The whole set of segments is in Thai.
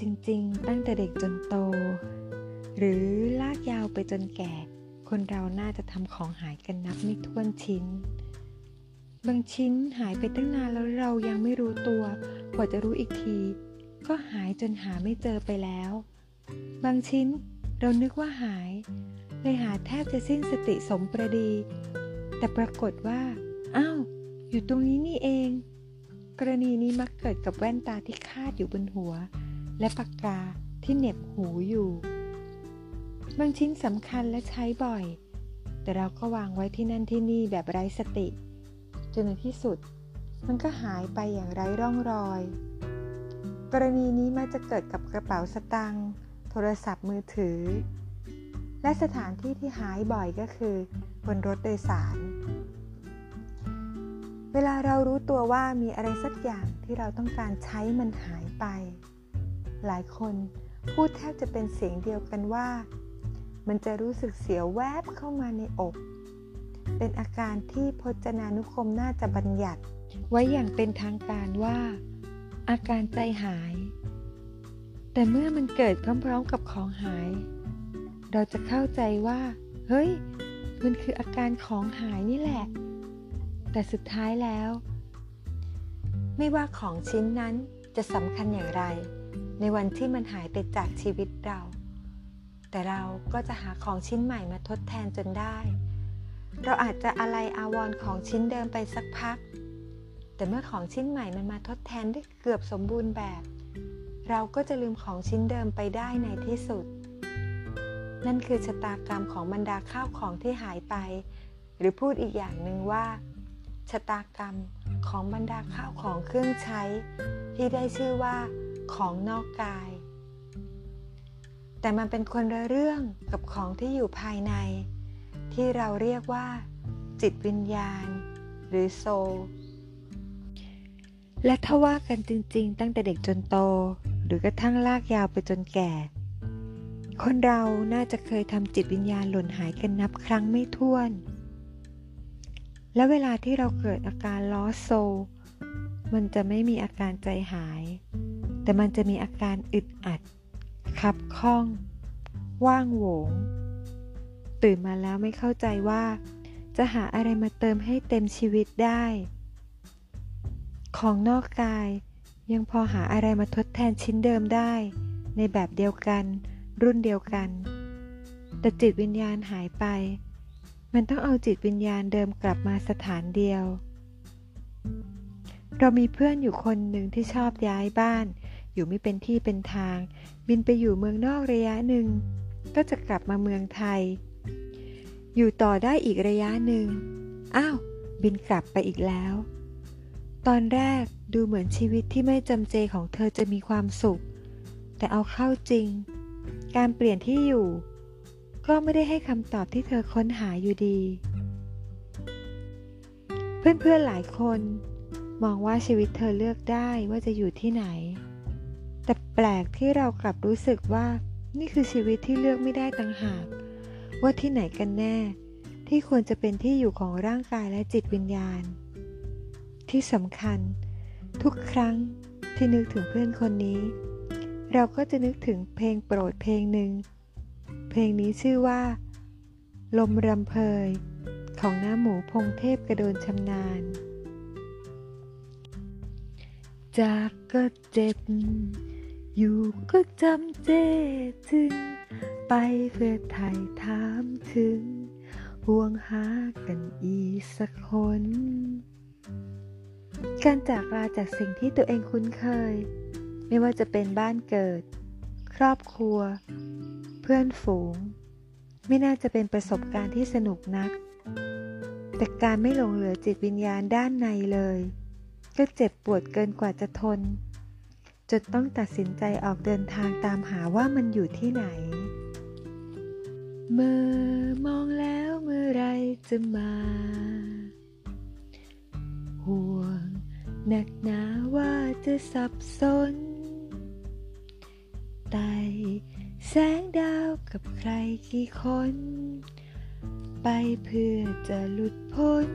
จริง ๆ ตั้งแต่เด็กจนโต หรือลากยาวไปจนแก่ คนเราน่าจะทำของหายกันนับไม่ถ้วนชิ้น บางชิ้นหายไปตั้งนานแล้วเรายังไม่รู้ตัว กว่าจะรู้อีกที ก็หายจนหาไม่เจอไปแล้ว บางชิ้นเรานึกว่าหาย เลยหาแทบจะสิ้นสติสมประดี แต่ปรากฏว่าอ้าวอยู่ตรงนี้นี่เอง กรณีนี้มักเกิดกับแว่นตาที่คาดอยู่บนหัว และปากกาที่เหน็บหูอยู่ บางชิ้นสำคัญและใช้บ่อย แต่เราก็วางไว้ที่นั่นที่นี่แบบไร้สติ จนในที่สุด มันก็หายไปอย่างไร้ร่องรอย กรณีนี้มักจะเกิดกับกระเป๋าสตางค์โทรศัพท์มือถือ และสถานที่ที่หายบ่อยก็คือบนรถโดยสาร เวลาเรารู้ตัวว่ามีอะไรสักอย่างที่เราต้องการใช้มันหายไป หลายคนพูดแทบจะเป็นเสียงเดียวกันว่า มันจะรู้สึกเสียวแวบเข้ามาในอก เป็นอาการที่พจนานุคมน่าจะบัญญัติ ไว้อย่างเป็นทางการว่า อาการใจหาย แต่เมื่อมันเกิดพร้อมๆกับของหาย เราจะเข้าใจว่า เฮ้ย มันคืออาการของหายนี่แหละ แต่สุดท้ายแล้ว ไม่ว่าของชิ้นนั้นจะสำคัญอย่างไร ในวันที่มันหายไปจากชีวิตเรา แต่เราก็จะหาของชิ้นใหม่มาทดแทนจนได้ เราอาจจะอะไรอาวรของชิ้นเดิมไปสักพัก แต่เมื่อของชิ้นใหม่มันมาทดแทนได้เกือบสมบูรณ์แบบ เราก็จะลืมของชิ้นเดิมไปได้ในที่สุด นั่นคือชะตากรรมของบรรดาข้าวของที่หายไป หรือพูดอีกอย่างหนึ่งว่าชะตากรรมของบรรดาข้าวของเครื่องใช้ ที่ได้ชื่อว่า ของนอกกาย แต่มันเป็นคนละเรื่องกับของที่อยู่ภายใน ที่เราเรียกว่า จิตวิญญาณ หรือโซลและถ้าว่ากันจริง ๆ ตั้งแต่เด็กจนโต หรือกระทั่งลากยาวไปจนแก่ คนเราน่าจะเคยทำจิตวิญญาณหล่นหายกันนับครั้งไม่ถ้วน และเวลาที่เราเกิดอาการล้อโซมันจะไม่มีอาการใจหาย แต่มันจะมีอาการอึดอัดคับข้อง ว่างโหวง ตื่นมาแล้วไม่เข้าใจว่า จะหาอะไรมาเติมให้เต็มชีวิตได้ ของนอกกายยังพอหาอะไรมาทดแทนชิ้นเดิมได้ ในแบบเดียวกัน รุ่นเดียวกัน แต่จิตวิญญาณหายไป มันต้องเอาจิตวิญญาณเดิมกลับมาสถานเดียวเรามีเพื่อนอยู่คนหนึ่งที่ชอบย้ายบ้าน อยู่ไม่เป็นที่เป็นทาง บินไปอยู่เมืองนอกระยะหนึ่ง ก็จะกลับมาเมืองไทย อยู่ต่อได้อีกระยะหนึ่ง อ้าว บินกลับไปอีกแล้ว ตอนแรกดูเหมือนชีวิตที่ไม่จำเจของเธอจะมีความสุข แต่เอาเข้าจริง การเปลี่ยนที่อยู่ ก็ไม่ได้ให้คำตอบที่เธอค้นหาอยู่ดี เพื่อนๆหลายคนมองว่าชีวิตเธอเลือกได้ว่าจะอยู่ที่ไหน แต่แปลกที่เรากลับรู้สึกว่านี่คือชีวิตที่เลือกไม่ได้ต่างหาก ว่าที่ไหนกันแน่ ที่ควรจะเป็นที่อยู่ของร่างกายและจิตวิญญาณ ที่สำคัญ ทุกครั้งที่นึกถึงเพื่อนคนนี้ เราก็จะนึกถึงเพลงโปรดเพลงหนึ่ง เพลงนี้ชื่อว่า ลมรำเพย ของน้าหมูพงเทพกระโดนชำนาญ จากก็เจ็บ อยู่ก็จำเจถึง ไปเพื่อไถ่ถามถึง ห่วงหากันอีสักคน การจากลาจากสิ่งที่ตัวเองคุ้นเคย ไม่ว่าจะเป็นบ้านเกิด ครอบครัว เพื่อนฝูง ไม่น่าจะเป็นประสบการณ์ที่สนุกนัก แต่การไม่หลงเหลือจิตวิญญาณด้านในเลย ก็เจ็บปวดเกินกว่าจะทน จนต้องตัดสินใจออกเดินทางตามหาว่ามันอยู่ที่ไหน เมื่อมองแล้วเมื่อไรจะมา ห่วงหนักหนาว่าจะสับสนไตแสงดาวกับใครกี่คน ไปเพื่อจะหลุดพ้น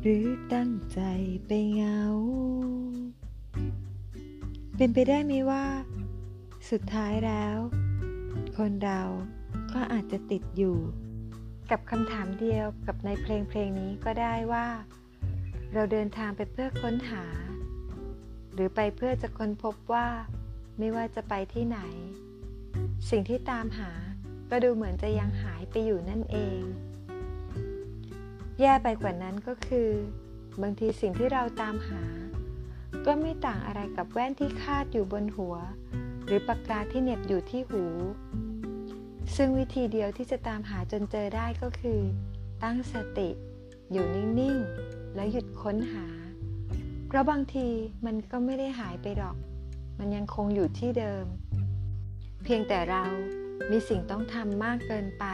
หรือตั้งใจไปเหงา เป็นไปได้ไหมว่า สุดท้ายแล้ว คนเราก็อาจจะติดอยู่ กับคำถามเดียวกับในเพลงเพลงนี้ก็ได้ว่า เราเดินทางไปเพื่อค้นหา หรือไปเพื่อจะค้นพบว่า ไม่ว่าจะไปที่ไหน สิ่งที่ตามหาก็ดูเหมือนจะยังหายไปอยู่นั่นเอง แย่ไปกว่านั้นก็คือ บางทีสิ่งที่เราตามหา ก็ไม่ต่างอะไรกับแว่นที่คาดอยู่บนหัว หรือปากกาที่เหน็บอยู่ที่หู ซึ่งวิธีเดียวที่จะตามหาจนเจอได้ก็คือ ตั้งสติ อยู่นิ่งๆ แล้วหยุดค้นหา เพราะบางทีมันก็ไม่ได้หายไปหรอก มันยังคงอยู่ที่เดิม เพียงแต่เรามีสิ่งต้องทำมากเกินไป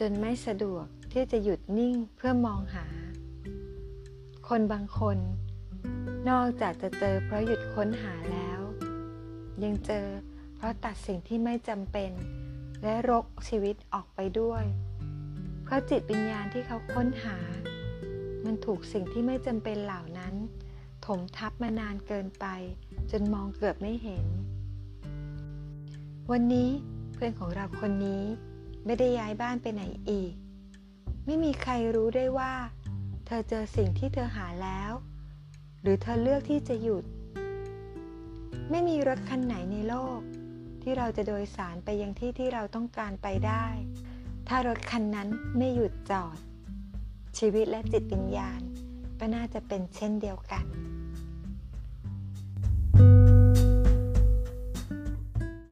จนไม่สะดวกที่จะหยุดนิ่งเพื่อมองหา คนบางคน นอกจากจะเจอเพราะหยุดค้นหาแล้ว ยังเจอเพราะตัดสิ่งที่ไม่จำเป็น และรกชีวิตออกไปด้วย เพราะจิตวิญญาณที่เขาค้นหา มันถูกสิ่งที่ไม่จำเป็นเหล่านั้น ถมทับมานานเกินไป จนมองเกือบไม่เห็น วันนี้เพื่อนของเราคนนี้ไม่ได้ย้ายบ้านไปไหนอีก ไม่มีใครรู้ได้ว่า เธอเจอสิ่งที่เธอหาแล้ว หรือเธอเลือกที่จะหยุด ไม่มีรถคันไหนในโลก ที่เราจะโดยสารไปยังที่ที่เราต้องการไปได้ ถ้ารถคันนั้นไม่หยุดจอด ชีวิตและจิตวิญญาณ ก็น่าจะเป็นเช่นเดียวกัน